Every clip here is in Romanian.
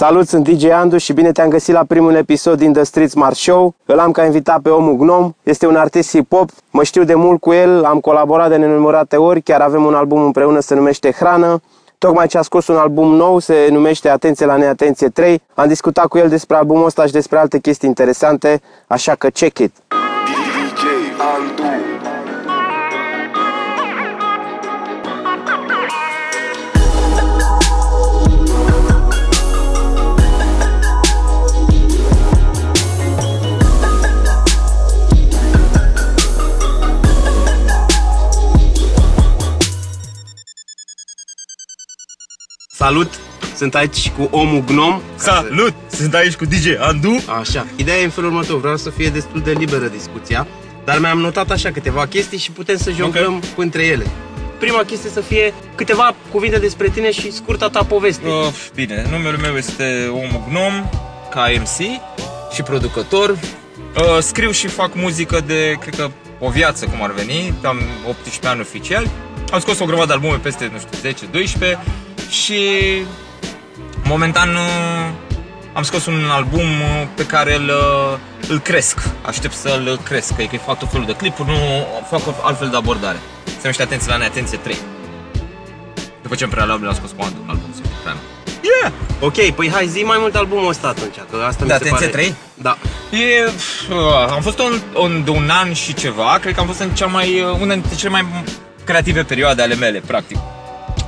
Salut, sunt DJ Andu și bine te-am găsit la primul episod din The Street Smart Show. Îl am ca invitat pe omul Gnom, este un artist hip-hop, mă știu de mult cu el, am colaborat de nenumărate ori, chiar avem un album împreună, se numește Hrană. Tocmai ce a scos un album nou, se numește Atenție la neatenție 3. Am discutat cu el despre albumul ăsta și despre alte chestii interesante, așa că check it! DJ Andu Salut! Sunt aici cu omul Gnom. Salut! Sunt aici cu DJ Andu. Așa. Ideea e în felul următor. Vreau să fie destul de liberă discuția, dar mi-am notat așa câteva chestii și putem să jonglăm okay. între ele. Prima chestie să fie câteva cuvinte despre tine și scurta ta poveste. Uh, bine, numele meu este Omul Gnom, ca MC și producător. Uh, scriu și fac muzică de, cred că, o viață, cum ar veni. Am 18 ani oficial. Am scos o grămadă de albume peste, nu știu, 10-12 și momentan uh, am scos un album uh, pe care îl, uh, îl cresc. Aștept să-l cresc, că fac tot felul de clipuri, nu fac o altfel de abordare. Se numește Atenție la neatenție 3. După ce în prealabil am scos cu Andu un album simultan. Yeah! Ok, păi hai zi mai mult albumul ăsta atunci, că asta De mi se Atenție pare... 3? Da. E, uh, am fost un, un, de un an și ceva, cred că am fost în cea mai, uh, una dintre cele mai creative perioade ale mele, practic.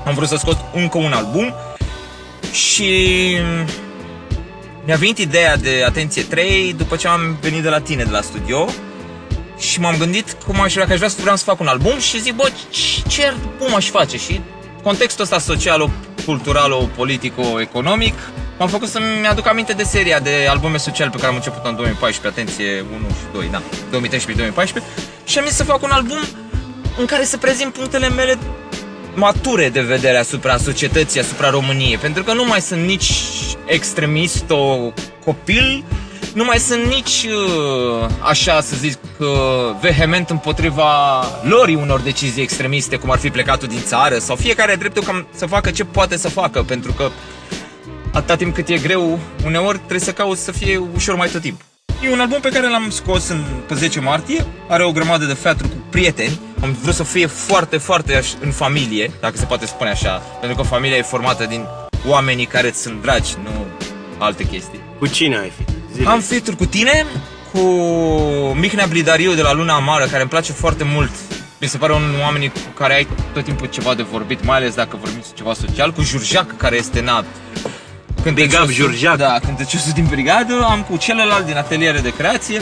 Am vrut să scot încă un album și mi-a venit ideea de Atenție 3 după ce am venit de la tine, de la studio și m-am gândit cum aș vrea, că aș vrea să vreau să fac un album și zic, bă, ce- ce album aș face? Și contextul ăsta social, cultural, politic, economic, m-am făcut să-mi aduc aminte de seria de albume sociale pe care am început în 2014, atenție 1 și 2, da, 2013-2014 și am zis să fac un album în care să prezint punctele mele mature de vedere asupra societății, asupra României, pentru că nu mai sunt nici extremist o copil, nu mai sunt nici uh, așa să zic uh, vehement împotriva lorii unor decizii extremiste, cum ar fi plecatul din țară sau fiecare are dreptul cam să facă ce poate să facă, pentru că atâta timp cât e greu, uneori trebuie să cauți să fie ușor mai tot timp. E un album pe care l-am scos în, pe 10 martie, are o grămadă de featuri cu prieteni. Am vrut să fie foarte, foarte aș, în familie, dacă se poate spune așa, pentru că familia e formată din oamenii care îți sunt dragi, nu alte chestii. Cu cine ai fi? Zile. Am featuri cu tine, cu Mihnea Blidariu de la Luna Amară, care îmi place foarte mult. Mi se pare un oameni cu care ai tot timpul ceva de vorbit, mai ales dacă vorbim ceva social, cu Jurjac, care este na, Big up, Jurjac. Da, cânteciosul din brigadă, am cu celălalt din ateliere de creație.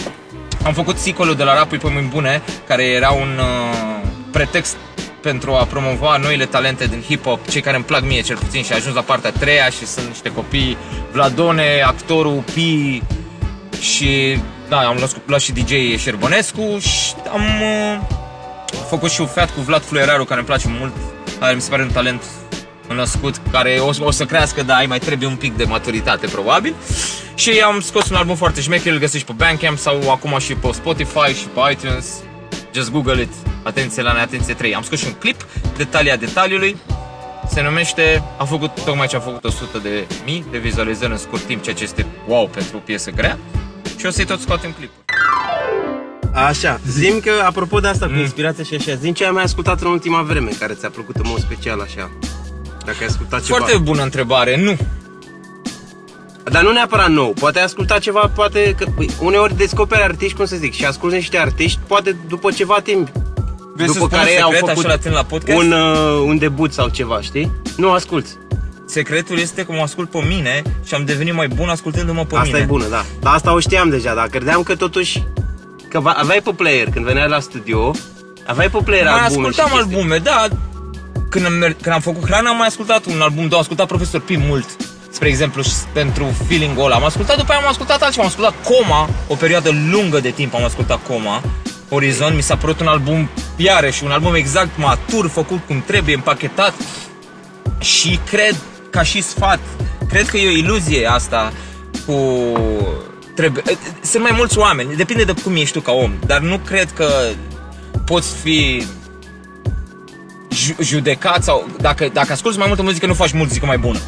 Am făcut sicolul de la Rapui pe mâini bune, care era un uh, pretext pentru a promova noile talente din hip-hop, cei care îmi plac mie cel puțin și a ajuns la partea a treia și sunt niște copii, Vladone, actorul Pi și da, am luat, luat și DJ Șerbonescu și am uh, făcut și un feat cu Vlad Fluieraru care îmi place mult, care mi se pare un talent născut care o, o să crească, dar ai mai trebuie un pic de maturitate probabil. Și am scos un album foarte șmecher, îl găsești pe Bandcamp sau acum și pe Spotify și pe iTunes. Just Google it. Atenție la neatenție 3. Am scos și un clip, detalia detaliului. Se numește, a făcut, tocmai ce a făcut 100 de mii de vizualizări în scurt timp, ceea ce este wow pentru o piesă grea. Și o să-i tot scoatem clipul. Așa, zim că, apropo de asta cu Mm. inspirația și așa, zim ce ai mai ascultat în ultima vreme, care ți-a plăcut în mod special așa. Dacă ai ascultat ceva. Foarte bună întrebare, nu. Dar nu neapărat nou, poate ai ascultat ceva, poate că păi, uneori descoperi artiști, cum să zic, și asculti niște artiști, poate după ceva timp, Vrei să după spun care un au secret, făcut așa la tine la podcast? un, uh, un debut sau ceva, știi? Nu asculti. Secretul este că mă ascult pe mine și am devenit mai bun ascultându-mă pe Asta mine. e bună, da. Dar asta o știam deja, dar credeam că totuși că va- aveai pe player când veneai la studio, aveai pe player Mai albume ascultam și chestii. albume, da. Când am, mer- când am făcut hrana am mai ascultat un album, două, am ascultat Profesor P mult. Spre exemplu, și pentru feeling-ul ăla. Am ascultat, după aia am ascultat altceva. Am ascultat Coma, o perioadă lungă de timp am ascultat Coma. Horizon, mi s-a părut un album, iarăși, un album exact matur, făcut cum trebuie, empachetat. Și cred, ca și sfat, cred că e o iluzie asta cu... Trebuie, sunt mai mulți oameni, depinde de cum ești tu ca om, dar nu cred că poți fi ju- judecat sau dacă, dacă asculti mai multă muzică nu faci muzică mai bună.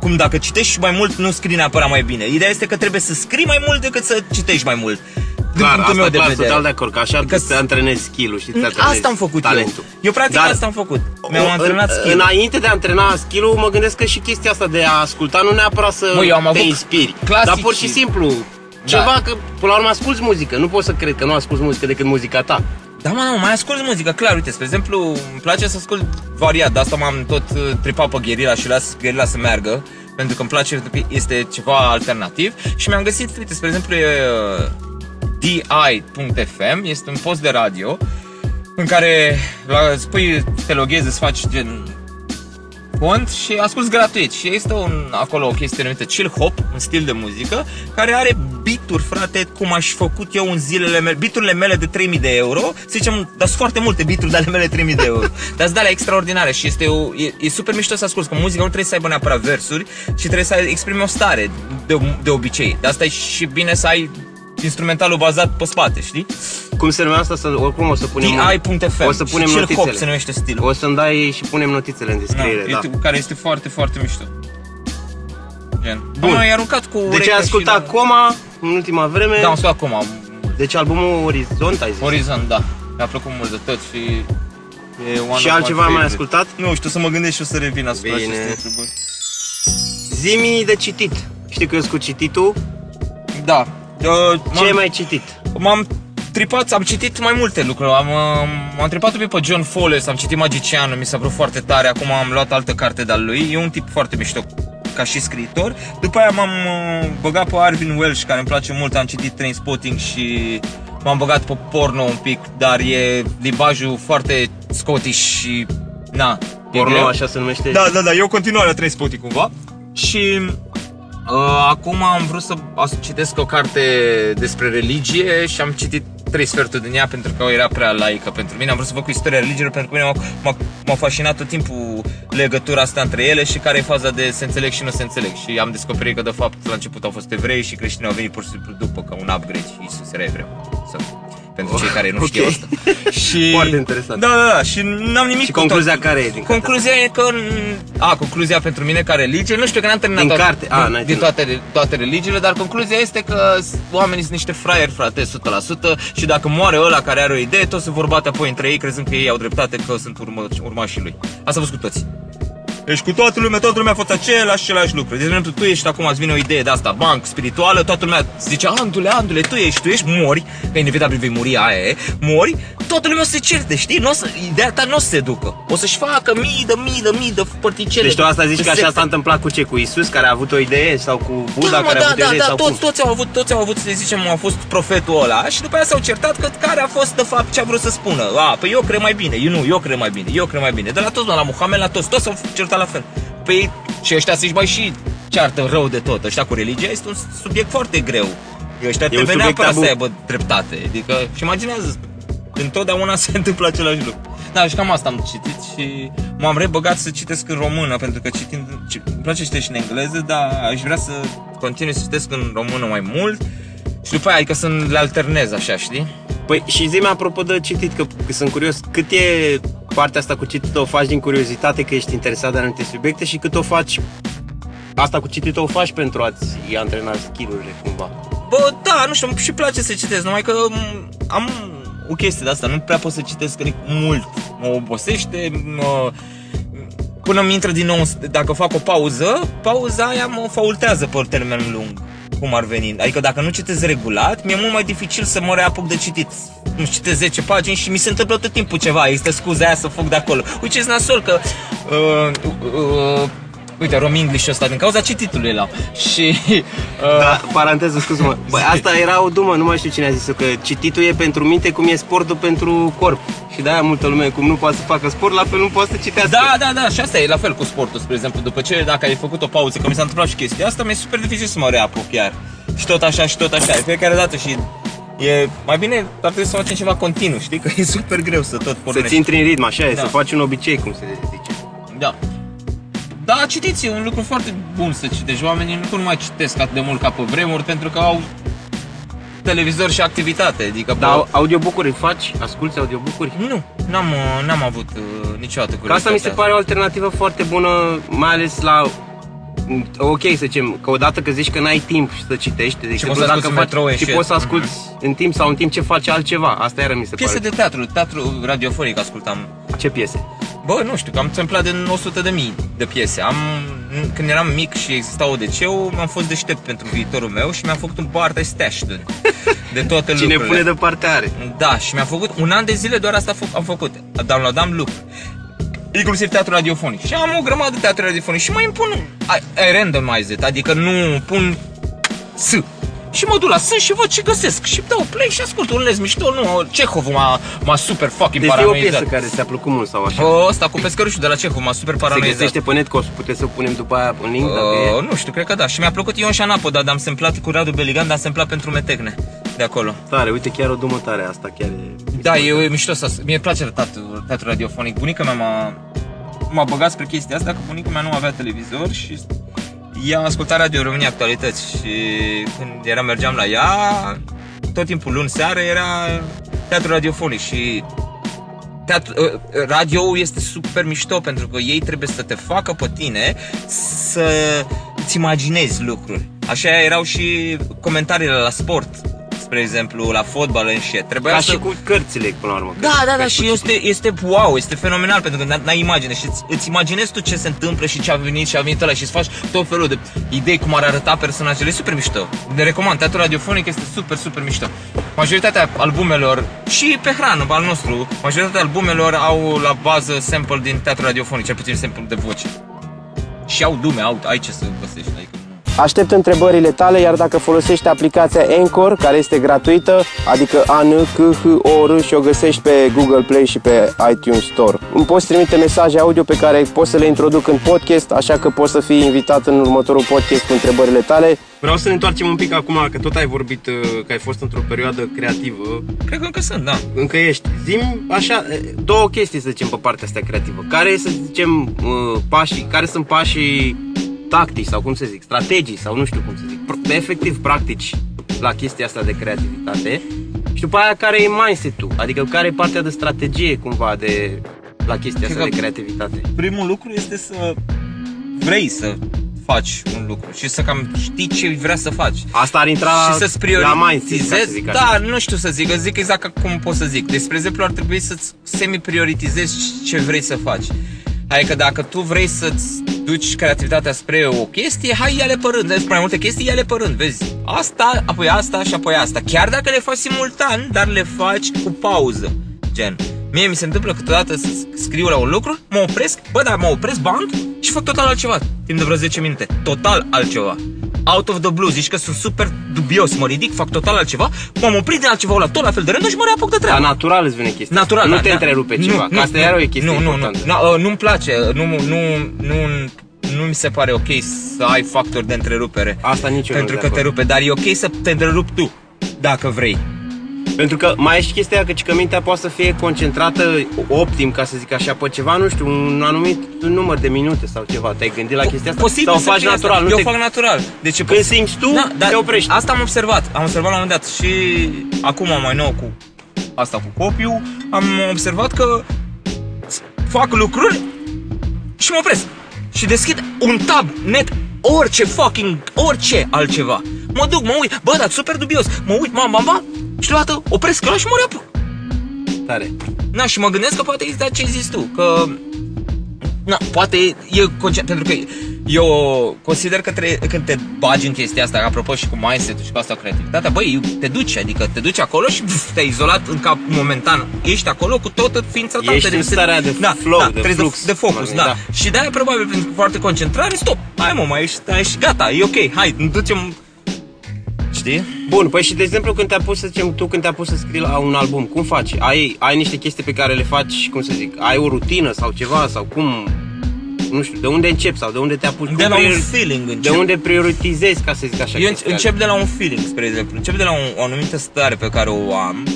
cum dacă citești mai mult, nu scrii neapărat mai bine. Ideea este că trebuie să scrii mai mult decât să citești mai mult. Din Clar, punctul asta meu de clar, vedere. total de acord, că așa Că că te antrenezi skill-ul, știi, te antrenezi Asta am făcut talentul. eu. Eu practic Dar- asta am făcut. Mi-am O- antrenat în, skill. Înainte de a antrena skill-ul, mă gândesc că și chestia asta de a asculta nu neapărat să Mă, eu am te avut inspiri, clasici dar pur și și- simplu ceva că până la urmă asculti muzică, nu poți să cred că nu asculti muzică decât muzica ta. Da, mă, nu, mai ascult muzică, clar, uite, spre exemplu, îmi place să ascult variat, de asta m-am tot uh, tripat pe gherila și las gherila să meargă, pentru că îmi place, este ceva alternativ. Și mi-am găsit, uite, spre exemplu, e uh, di.fm, este un post de radio în care la, spui, te loghezi, îți faci gen cont și asculti gratuit. Și este un, acolo o chestie numită chill hop, un stil de muzică care are bituri, frate, cum aș fi făcut eu în zilele mele, biturile mele de 3000 de euro, să zicem, dar sunt foarte multe bituri de ale mele 3000 de euro, dar sunt de alea extraordinare și este o, e, e, super mișto să asculti, că muzica nu trebuie să aibă neapărat versuri, ci trebuie să exprime o stare de, de obicei, de asta e și bine să ai instrumentalul bazat pe spate, știi? Cum se numește asta? Să- Oricum o să punem... di.fm O să punem și chill notițele. hop se numește stilul. O să-mi dai și punem notițele în descriere, da. YouTube, care este foarte, foarte mișto. Gen. Bun. Am mai aruncat cu Deci urechea ai și ascultat la- Coma în ultima vreme. Da, am spus acum. am- Deci albumul Orizont, ai zis? Horizon, da. Mi-a plăcut mult de tot și... E one Și of my altceva ai mai favorite. ascultat? Nu știu, să mă gândesc și o să revin asupra Bine. acestei întrebări. Zimi de citit. Știi că eu sunt cu cititul. Da. Uh, Ce ai m-am, mai citit? m-am tripat, am citit mai multe lucruri. Am, uh, m-am tripat pe John Fowles, am citit Magicianul, mi s-a părut foarte tare. Acum am luat altă carte de-al lui. E un tip foarte mișto ca și scriitor. După aia m-am uh, băgat pe Arvin Welsh, care îmi place mult. Am citit Trainspotting și m-am băgat pe porno un pic, dar e limbajul foarte scottish și na, e Porno, greu. așa se numește? Da, da, da, e o continuare a Trainspotting cumva. Și uh, acum am vrut să as- citesc o carte despre religie și am citit trei sferturi din ea pentru că era prea laică pentru mine. Am vrut să fac cu istoria religiilor pentru că mine m-a, m-a, m-a fascinat tot timpul legătura asta între ele și care e faza de se înțeleg și nu se înțeleg. Și am descoperit că de fapt la început au fost evrei și creștinii au venit pur și simplu după ca un upgrade și Isus era evreu. Să, pentru cei care nu Ok. știu asta. Și, Foarte interesant. Da, da, da. Și n-am nimic Și cu concluzia tot- care e din cartea Concluzia e că... A, concluzia pentru mine ca religie, nu știu că n-am terminat Din toate, carte? A, din, n-ai din terminat. toate, toate religiile, dar concluzia este că s- oamenii sunt niște fraieri, frate, 100% și dacă moare ăla care are o idee, toți se vor bate apoi între ei crezând că ei au dreptate, că sunt urmă, urmașii lui. Asta vă cu toți. Deci cu toată lumea, toată lumea a făcut același, același lucru. De exemplu, tu ești acum, îți vine o idee de asta, banc, spirituală, toată lumea zice, Andule, Andule, tu ești, tu ești, mori, că inevitabil vei muri, aia e, mori, toată lumea o să se certe, știi? N-o să, ideea ta nu o să se ducă. O să-și facă mii de mii de mii de părticele. Deci tu asta zici de că așa secte. s-a întâmplat cu ce? Cu Isus care a avut o idee sau cu Buddha da, mă, care a da, avut o da, idee da, sau toți, cum? toți au avut, toți au avut, să zicem, au fost profetul ăla și după aia s-au certat că care a fost de fapt ce a vrut să spună. A, păi eu cred mai bine, eu nu, eu cred mai bine, eu cred mai bine. De la toți, la Muhammed, la toți, toți s-au certat la fel. Păi și ăștia să-și mai și ceartă rău de tot. Ăștia cu religia este un subiect foarte greu. Ăștia un trebuie subiect neapărat tabu. să aibă dreptate. Adică, și imaginează, întotdeauna se întâmplă același lucru. Da, și cam asta am citit și m-am rebăgat să citesc în română, pentru că citind, ci- îmi place să citesc și în engleză, dar aș vrea să continui să citesc în română mai mult și după aia, adică să le alternez așa, știi? Păi și zi apropo de citit, că, că sunt curios, cât e partea asta cu citit o faci din curiozitate că ești interesat de anumite subiecte și cât o faci Asta cu citit o faci pentru a-ți antrena skill-urile cumva. Bă, da, nu știu, și place să citesc, numai că m, am o chestie de asta, nu prea pot să citesc adică, mult. Mă obosește, mă, până mi intră din nou, dacă fac o pauză, pauza aia mă faultează pe termen lung, cum ar veni. Adică dacă nu citesc regulat, mi-e mult mai dificil să mă reapuc de citit. Nu citesc 10 pagini și mi se întâmplă tot timpul ceva, există scuza aia să fug de acolo. Uite, ce nasol că... Uh, uh, Uite, rom English ăsta din cauza cititului la Și uh, Da, paranteză, scuză-mă. Băi, asta era o dumă, nu mai știu cine a zis că cititul e pentru minte cum e sportul pentru corp. Și de-aia multă lume, cum nu poate să facă sport, la fel nu poate să citească. Da, da, da, și asta e la fel cu sportul, spre exemplu. După ce, dacă ai făcut o pauză, că mi s-a întâmplat și chestia asta, mi-e super dificil să mă reapuc chiar. Și tot așa, și tot așa, e fiecare dată și e mai bine ar trebui să facem ceva continuu, știi? Că e super greu să tot Să pornești. ți intri în ritm, așa e, Da. să faci un obicei, cum se zice. Da. Da, citiți, e un lucru foarte bun să citești. Oamenii nu mai citesc atât de mult ca pe vremuri pentru că au televizor și activitate. Adică, Dar bă, audiobook-uri faci? Asculți audiobook-uri? nu, n-am, n-am avut uh, niciodată Că asta mi se curiozitatea pare o alternativă foarte bună, mai ales la ok, să zicem, că odată că zici că n-ai timp să citești, de exemplu, poți să asculti în metrou și și- poți să asculti în timp sau în timp ce faci altceva. Asta iară mi se Piese pare. de teatru, teatru radiofonic ascultam. Ce piese? Bă, nu știu, că am templat din 100 de mii de piese. Am, când eram mic și exista ODC-ul, am fost deștept pentru viitorul meu și mi-am făcut un bar de stash de, de toate Cine lucrurile. pune deoparte are. Da, și mi-a făcut un an de zile doar asta fă- am făcut. Downloadam lucruri. Inclusiv teatru radiofonic. Și am o grămadă de teatru radiofonic și mai îmi pun I, I randomize it, adică nu pun S. Și mă duc la S și văd ce găsesc. Și dau play și ascult un les mișto. Nu, Cehov m-a, m-a super fucking Deci e o paranoizat. piesă care ți-a plăcut mult sau așa. O, ăsta cu pescărușul de la Cehov m-a super Se paranoizat. găsește pe net, că o să puteți să punem după aia un link, dacă e. Uh, nu știu, cred că da. Și mi-a plăcut Ion Șanapoda, dar am semplat cu Radu Beligan, dar am semplat pentru Metecne de acolo. Tare, uite, chiar o dumă tare asta, chiar e... Da, e, e mișto să... Mie îmi place teatru, teatru radiofonic. Bunica mea m-a, m-a băgat spre chestia asta, că bunica mea nu avea televizor și ea asculta Radio România Actualități și când era, mergeam la ea, tot timpul luni seară era teatru radiofonic și teatru, uh, radio este super mișto pentru că ei trebuie să te facă pe tine să îți imaginezi lucruri. Așa erau și comentariile la sport, spre exemplu, la fotbal în shit. Trebuia Ca să... și cu cărțile, până la urmă. Da, că- da, că da, ai și făcut este, este wow, este fenomenal pentru că n- n-ai imagine și îți, îți imaginezi tu ce se întâmplă și ce a venit și a venit ăla și îți faci tot felul de idei cum ar arăta personajele, e super mișto. Ne recomand, teatru radiofonic este super, super mișto. Majoritatea albumelor și pe hrană, al nostru, majoritatea albumelor au la bază sample din teatru radiofonic, cel puțin sample de voce. Și au dume, au, ai ce să găsești, adică nu. Aștept întrebările tale, iar dacă folosești aplicația Anchor, care este gratuită, adică A N C H O R și o găsești pe Google Play și pe iTunes Store. Îmi poți trimite mesaje audio pe care pot să le introduc în podcast, așa că poți să fii invitat în următorul podcast cu întrebările tale. Vreau să ne întoarcem un pic acum, că tot ai vorbit uh, că ai fost într-o perioadă creativă. Cred că încă sunt, da. Încă ești. Zim așa, două chestii să zicem pe partea asta creativă. Care să zicem uh, pașii, care sunt pașii tactici sau cum să zic, strategii sau nu știu cum să zic, pr- efectiv practici la chestia asta de creativitate. Și după aia care e mindset-ul, adică care e partea de strategie cumva de la chestia asta Cred de că- creativitate. primul lucru este să vrei să faci un lucru și să cam știi ce vrea să faci. Asta ar intra și să-ți la mindset, ca să prioritizezi. zic așa. Da, nu știu să zic, zic exact cum pot să zic. Deci, spre exemplu, ar trebui să-ți semi-prioritizezi ce vrei să faci. Adică dacă tu vrei să-ți duci creativitatea spre o chestie, hai ia-le pe rând, vezi mai multe chestii, ia-le pe rând, vezi asta, apoi asta și apoi asta. Chiar dacă le faci simultan, dar le faci cu pauză, gen. Mie mi se întâmplă câteodată să scriu la un lucru, mă opresc, bă, dar mă opresc, bang, și fac total altceva, timp de vreo 10 minute. Total altceva. Out of the blue, zici că sunt super dubios, mă ridic, fac total altceva, m-am oprit din altceva la tot la fel de rând și mă reapuc de Dar treabă. natural îți vine chestia. Natural, Nu da, te da. întrerupe Nu, ceva, nu, că asta nu, iar o chestie nu, nu, importantă. Nu, nu, nu-mi place, nu, nu, nu, nu mi se pare ok să ai factori de întrerupere. Asta nici eu nu Pentru sunt că de te acord. rupe, dar e ok să te întrerupi tu, dacă vrei. Pentru că mai e și chestia aia că, că mintea poate să fie concentrată optim, ca să zic așa, pe ceva, nu știu, un anumit număr de minute sau ceva. Te-ai gândit la chestia asta? Posibil sau o să faci fie asta. natural? Nu Eu te... fac natural. Deci e Când pos- simți tu, Da, dar te oprești. Asta am observat. Am observat la un moment dat și acum mai nou cu asta cu copiul, am observat că fac lucruri și mă opresc. Și deschid un tab net orice fucking, orice altceva. Mă duc, mă uit, bă, dar super dubios. Mă uit, mam, mam, mam, și deodată opresc ăla și mă reapuc. Tare. Na, și mă gândesc că poate exista ce ai zis tu, că... Na, poate e conce- pentru că eu consider că tre- când te bagi în chestia asta, apropo și cu mindset și cu asta cu creativitatea, băi, te duci, adică te duci acolo și pf, te-ai izolat în cap momentan. Ești acolo cu toată ființa ta. Ești trebuie în să- starea de da, flow, da, de trebuie flux, de, de focus, mai da. da. Și de-aia probabil pentru foarte concentrare, stop, hai mă, mai ești, mai ești gata, e ok, hai, ne ducem... Știi? Bun, păi și de exemplu când te-a pus, să zicem, tu când te-a pus să scrii la un album, cum faci? Ai, ai niște chestii pe care le faci, cum să zic, ai o rutină sau ceva sau cum, nu știu, de unde începi sau de unde te apuci? De Cum la un priori- feeling De încep. unde prioritizezi, ca să zic așa, Eu chestiile încep de la un feeling, spre exemplu. Încep de la un, o anumită stare pe care o am.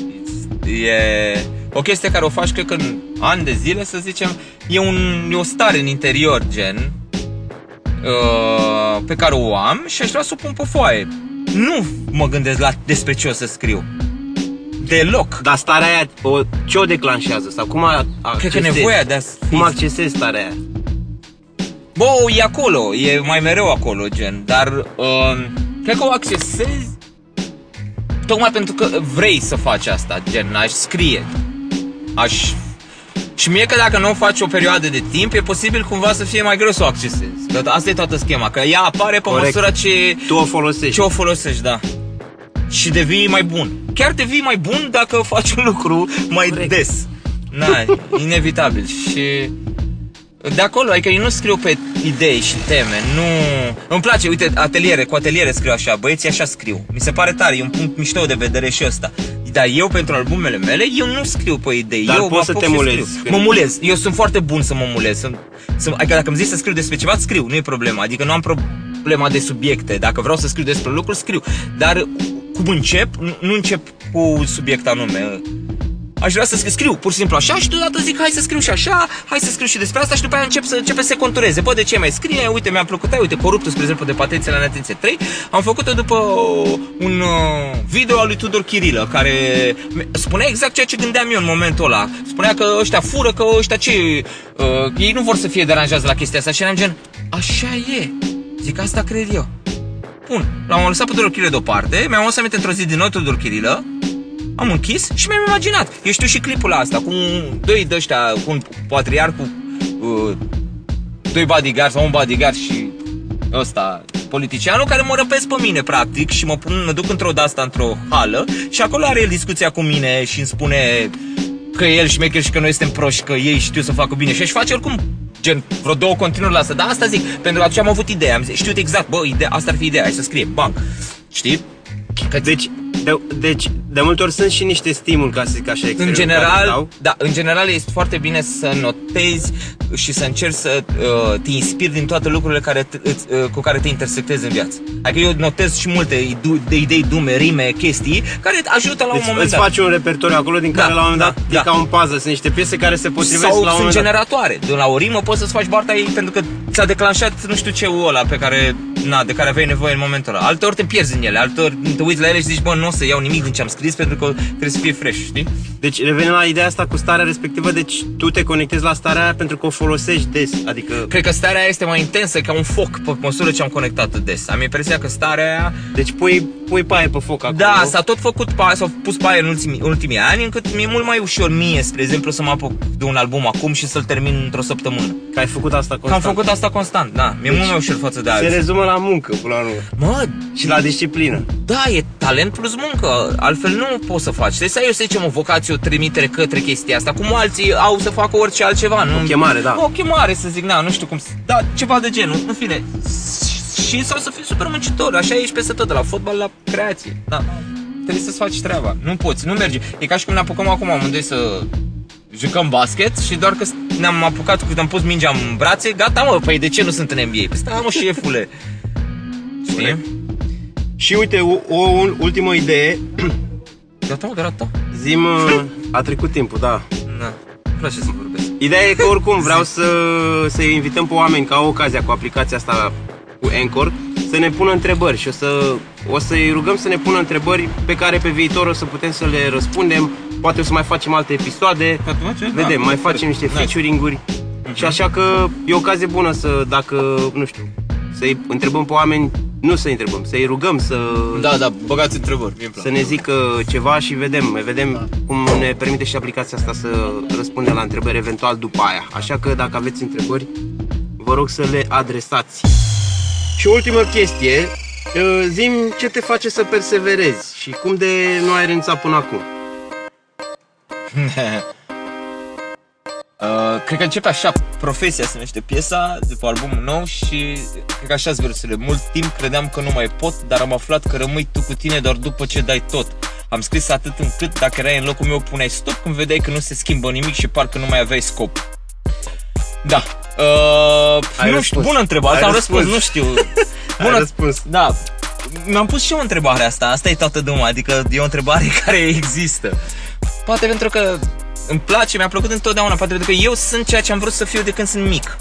E o chestie care o faci, cred că în ani de zile, să zicem. E, un, e o stare în interior, gen, uh, pe care o am și aș vrea să o pun pe foaie. Nu mă gândesc la despre ce o să scriu. Deloc. Dar starea aia, o, ce o declanșează? Sau cum a, Cred că accesezi? nevoia de a Cum fi accesezi starea aia? Bă, e acolo, e mai mereu acolo, gen, dar uh, cred că o accesezi tocmai pentru că vrei să faci asta, gen, aș scrie, aș... Și mie că dacă nu o faci o perioadă de timp, e posibil cumva să fie mai greu să o accesezi. Că asta e toată schema, că ea apare pe Corect. măsură ce, Tu o folosești. ce o folosești, da. Și devii mai bun. Chiar devii mai bun dacă faci un lucru mai Corect. des. Na, inevitabil. Și de acolo, adică eu nu scriu pe idei și teme, nu... Îmi place, uite, ateliere, cu ateliere scriu așa, băieții așa scriu. Mi se pare tare, e un punct mișto de vedere și ăsta. Dar eu, pentru albumele mele, eu nu scriu pe idei. Dar eu poți să apuc te și mulezi scriu. când- Mă mulez. Eu sunt foarte bun să mă mulez. Sunt, să, adică dacă îmi zici să scriu despre ceva, scriu, nu e problema. Adică nu am problema de subiecte. Dacă vreau să scriu despre lucruri, scriu. Dar cum încep, nu- nu încep cu subiect anume. Aș vrea să scriu, scriu pur și simplu așa și deodată zic hai să scriu și așa, hai să scriu și despre asta și după aia încep să începe să se contureze. Bă, de ce mai scrie? Uite, mi-a plăcut, aia, uite, coruptul, spre exemplu, de Patențe la Neatențe 3. Am făcut-o după un uh, video al lui Tudor Chirilă, care spunea exact ceea ce gândeam eu în momentul ăla. Spunea că ăștia fură, că ăștia ce... Uh, ei nu vor să fie deranjați la chestia asta și eram gen, așa e. Zic, asta cred eu. Bun, l-am lăsat pe Tudor Chirilă deoparte, mi-am adus aminte într-o zi din nou Tudor Chirilă, am închis și mi-am imaginat. Eu știu și clipul asta cu doi de ăștia, cu un patriar cu uh, doi bodyguard sau un bodyguard și ăsta politicianul care mă răpesc pe mine practic și mă, pun, mă duc într-o de-asta într-o hală și acolo are el discuția cu mine și îmi spune că e el șmecher și că noi suntem proști, că ei știu să facă bine. Și aș face oricum gen vreo două continuări la asta, dar asta zic, pentru că atunci am avut ideea, am zis, știu exact, bă, ideea, asta ar fi ideea, hai să scriem, bang, știi? Că Deci, de, deci, de multe ori sunt și niște stimuli, ca să zic așa, în exterior, care general, dau. da, în general este foarte bine să notezi și să încerci să uh, te inspiri din toate lucrurile care te, îți, uh, cu care te intersectezi în viață. Adică eu notez și multe idu- de idei dume, rime, chestii care te ajută la un Deci moment îți dat. faci un repertoriu acolo din Da, care la un moment da, dat da. e ca un puzzle, sunt niște piese care se potrivesc sau la un sunt moment dat. generatoare. De la o rimă poți să-ți faci barta ei pentru că ți-a declanșat nu știu ce ăla pe care, na, de care aveai nevoie în momentul ăla. Alteori te pierzi în ele, alteori te uiți la ele și zici, bă, nu o să iau nimic din ce am scris pentru că trebuie să fie fresh, știi? Deci revenim la ideea asta cu starea respectivă, deci tu te conectezi la starea aia pentru că o folosești des, adică Cred că starea aia este mai intensă ca un foc pe măsură ce am conectat des. Am impresia că starea aia deci pui, pui paie pe foc acolo. Da, s-a tot făcut pa, s-au pus paie în ultimii, ultimii ani, încât mi-e mult mai ușor mie, spre exemplu, să mă apuc de un album acum și să-l termin într-o săptămână. Că ai făcut asta Că constant. am făcut asta constant, da. Mi-e mult mai ușor față de Se alții. rezumă la muncă, până la urmă. Mă, Și la disciplină. da, e talent plus muncă, altfel nu poți să faci. Trebuie să ai, eu să zicem, o vocație, o trimitere către chestia asta, cum alții au să facă orice altceva, nu? O chemare, da. O chemare, să zic, na, nu știu cum, să- da, ceva de genul, în fine. Și sau să fii super muncitor, așa ești peste tot, de la fotbal la creație, da. Trebuie să-ți faci treaba, nu poți, nu merge. E ca și cum ne apucăm acum amândoi să jucăm basket și doar că ne-am apucat, când am pus mingea în brațe, gata mă, păi de ce nu sunt în NBA? Păi stai mă, șefule. Știi? Și uite, o, o un- ultimă idee. Gata mă, gata. Zim, uh, a trecut timpul, da. Da, îmi place să vorbesc. Ideea e că oricum vreau să, să invităm pe oameni ca ocazia cu aplicația asta cu Anchor să ne pună întrebări și o să o să-i rugăm să ne pună întrebări pe care pe viitor o să putem să le răspundem. Poate o să mai facem alte episoade. Vedem, mai facem niște featuring-uri. Și așa că e o ocazie bună să, dacă, nu știu, să-i întrebăm pe oameni, nu să-i întrebăm, să-i rugăm să, Da, da, băgați întrebări, mie să ne zică ceva și vedem, vedem cum ne permite și aplicația asta să răspundem la întrebări eventual după aia. Așa că dacă aveți întrebări, vă rog să le adresați. Și o ultimă chestie, uh, zim ce te face să perseverezi și cum de nu ai renunțat până acum. Uh, cred că începe așa, Profesia se numește piesa, după albumul nou și cred că așa versurile. Mult timp credeam că nu mai pot, dar am aflat că rămâi tu cu tine doar după ce dai tot. Am scris atât încât dacă erai în locul meu puneai stop când vedeai că nu se schimbă nimic și parcă nu mai aveai scop. Da. Uh, Ai nu răspuns. știu, bună întrebare, Ai am răspuns, răspuns. nu știu. Ai răspuns. Da. Mi-am pus și eu întrebarea asta, asta e toată duma, adică e o întrebare care există. Poate pentru că îmi place, mi-a plăcut întotdeauna, poate pentru că eu sunt ceea ce am vrut să fiu de când sunt mic.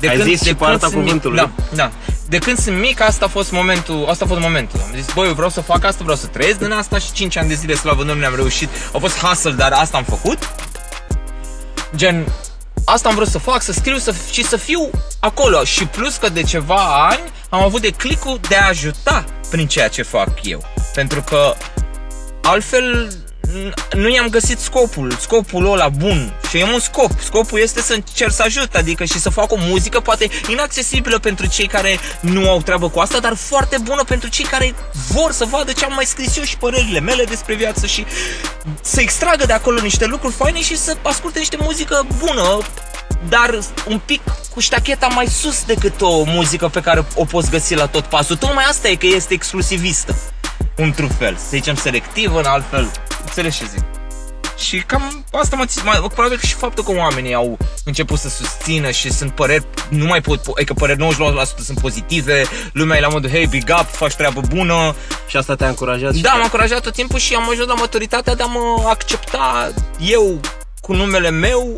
De Ai zis și pe arta sunt mic. cuvântului. Da, da. De când sunt mic, asta a fost momentul, asta a fost momentul. Am zis, băi, eu vreau să fac asta, vreau să trăiesc din asta și 5 ani de zile, slavă Domnului, am reușit. A fost hustle, dar asta am făcut. Gen, asta am vrut să fac, să scriu să, și să fiu acolo. Și plus că de ceva ani am avut de clicul de a ajuta prin ceea ce fac eu. Pentru că altfel n- nu i-am găsit scopul, scopul ăla bun. Și am un scop. Scopul este să încerc să ajut, adică și să fac o muzică poate inaccesibilă pentru cei care nu au treabă cu asta, dar foarte bună pentru cei care vor să vadă ce am mai scris eu și părerile mele despre viață și să extragă de acolo niște lucruri faine și să asculte niște muzică bună, dar un pic cu ștacheta mai sus decât o muzică pe care o poți găsi la tot pasul. Tocmai asta e că este exclusivistă. Într-un fel, să zicem selectivă, în altfel. Înțelegi ce zic? Și cam asta mă țin, mai, probabil că și faptul că oamenii au început să susțină și sunt păreri, nu mai pot, adică păreri 99% sunt pozitive, lumea e la modul, hey, big up, faci treabă bună. Și asta te-a încurajat? și Da, te- m-am încurajat tot timpul și am ajuns la maturitatea de a mă accepta eu cu numele meu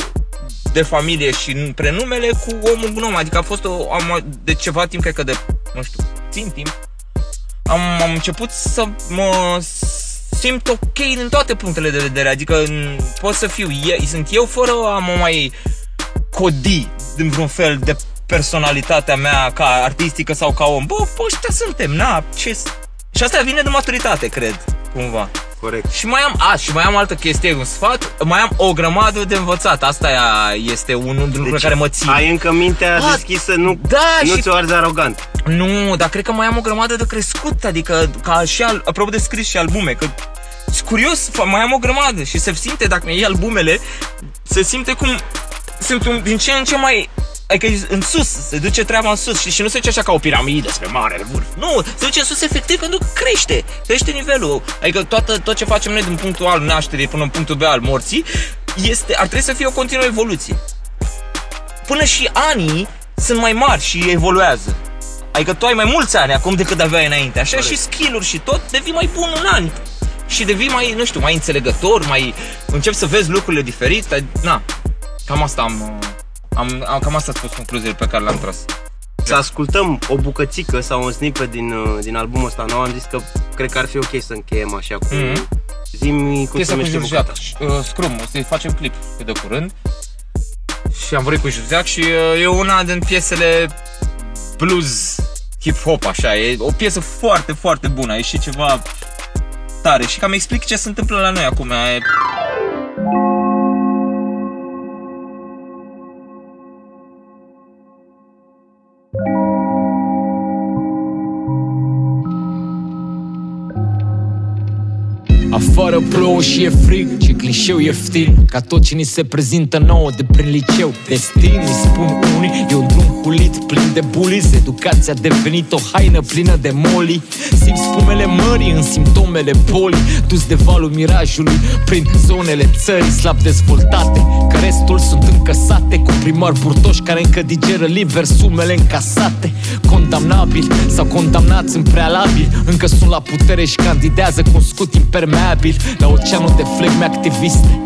de familie și prenumele cu omul gnom. Adică a fost o, am, de ceva timp, cred că de, nu știu, țin timp, am, am început să mă simt ok din toate punctele de vedere. Adică n- pot să fiu eu, sunt eu fără a mă mai codi din vreun fel de personalitatea mea ca artistică sau ca om. Bă, bă ăștia suntem, na, ce... s- Și asta vine de maturitate, cred, cumva. Corect. Și mai am, a, și mai am altă chestie, un sfat, mai am o grămadă de învățat. Asta e- este unul din lucrurile care mă țin. Deci Ai încă mintea Ah, deschisă, nu, da, nu și- ți-o arzi arogant. Nu, dar cred că mai am o grămadă de crescut, adică ca și al, apropo de scris și albume, că sunt curios, fa- mai am o grămadă și se simte, dacă mi iei albumele, se simte cum sunt un, din ce în ce mai Adică e în sus, se duce treaba în sus și, și nu se duce așa ca o piramidă spre mare vârf. Nu, se duce în sus efectiv pentru că crește, crește nivelul. Adică toată, tot ce facem noi din punctul A al nașterii până în punctul B al morții, este, ar trebui să fie o continuă evoluție. Până și anii sunt mai mari și evoluează. Adică tu ai mai mulți ani acum decât aveai înainte. Așa Corect. și skill-uri și tot devii mai bun în ani. Și devii mai, nu știu, mai înțelegător, mai începi să vezi lucrurile diferite. Na, cam asta am, uh, am, am cam asta a fost concluziile pe care le-am tras. Să ascultăm o bucățică sau un snippet din, uh, din albumul ăsta nou, am zis că cred că ar fi ok să încheiem așa cu... Mhm. Zi-mi cum se Piesa cu numește Jurzeac, bucata. uh, Scrum, o să-i facem clip pe de curând. Și am vorbit cu Jurzeac și uh, e una din piesele blues hip-hop, așa, e o piesă foarte, foarte bună, a ieșit ceva tare și cam explic ce se întâmplă la noi acum. E... Afară plouă și e frig clișeu ieftin Ca tot ce ni se prezintă nouă de prin liceu. Destin, îi spun unii, e un drum hulit plin de bullies. Educația a devenit o haină plină de moli. Simți spumele mării în simptomele bolii. Dus de valul mirajului prin zonele țării slab dezvoltate Că restul sunt încăsate cu primari burtoși care încă digeră liber sumele încasate. Condamnabili sau condamnați în prealabil Încă sunt la putere și candidează cu un scut impermeabil. La oceanul de flegme activiste.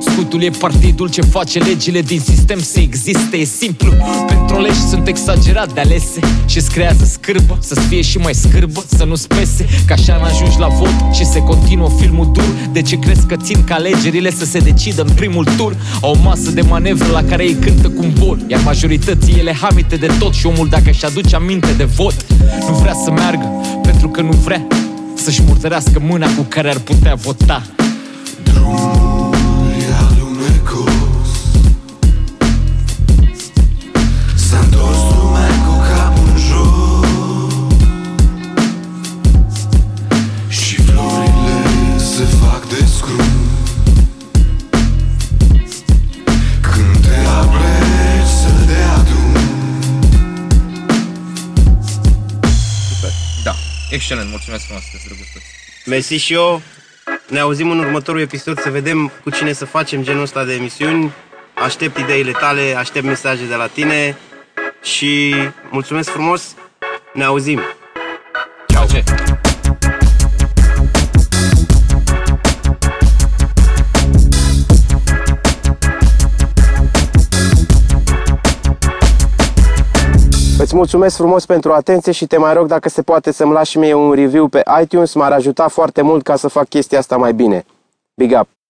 Scutul e partidul ce face legile din sistem să existe. E simplu, pentru legi sunt exagerat de alese. Și îți creează scârbă Să fie și mai scârbă, să nu spese Că așa n-ajungi la vot și se continuă filmul dur. De ce crezi că țin ca alegerile să se decidă în primul tur? Au o masă de manevră la care ei cântă cum vor. Iar majorității ele hamite de tot Și omul dacă își aduce aminte de vot Nu vrea să meargă pentru că nu vrea Să-și murdărească mâna cu care ar putea vota excelent, mulțumesc frumos, sunteți drăguț Mersi și eu. Ne auzim în următorul episod să vedem cu cine să facem genul ăsta de emisiuni. Aștept ideile tale, aștept mesaje de la tine și mulțumesc frumos. Ne auzim. Ciao. Ce? Îți mulțumesc frumos pentru atenție și te mai rog dacă se poate să-mi lași mie un review pe iTunes, m-ar ajuta foarte mult ca să fac chestia asta mai bine. Big up!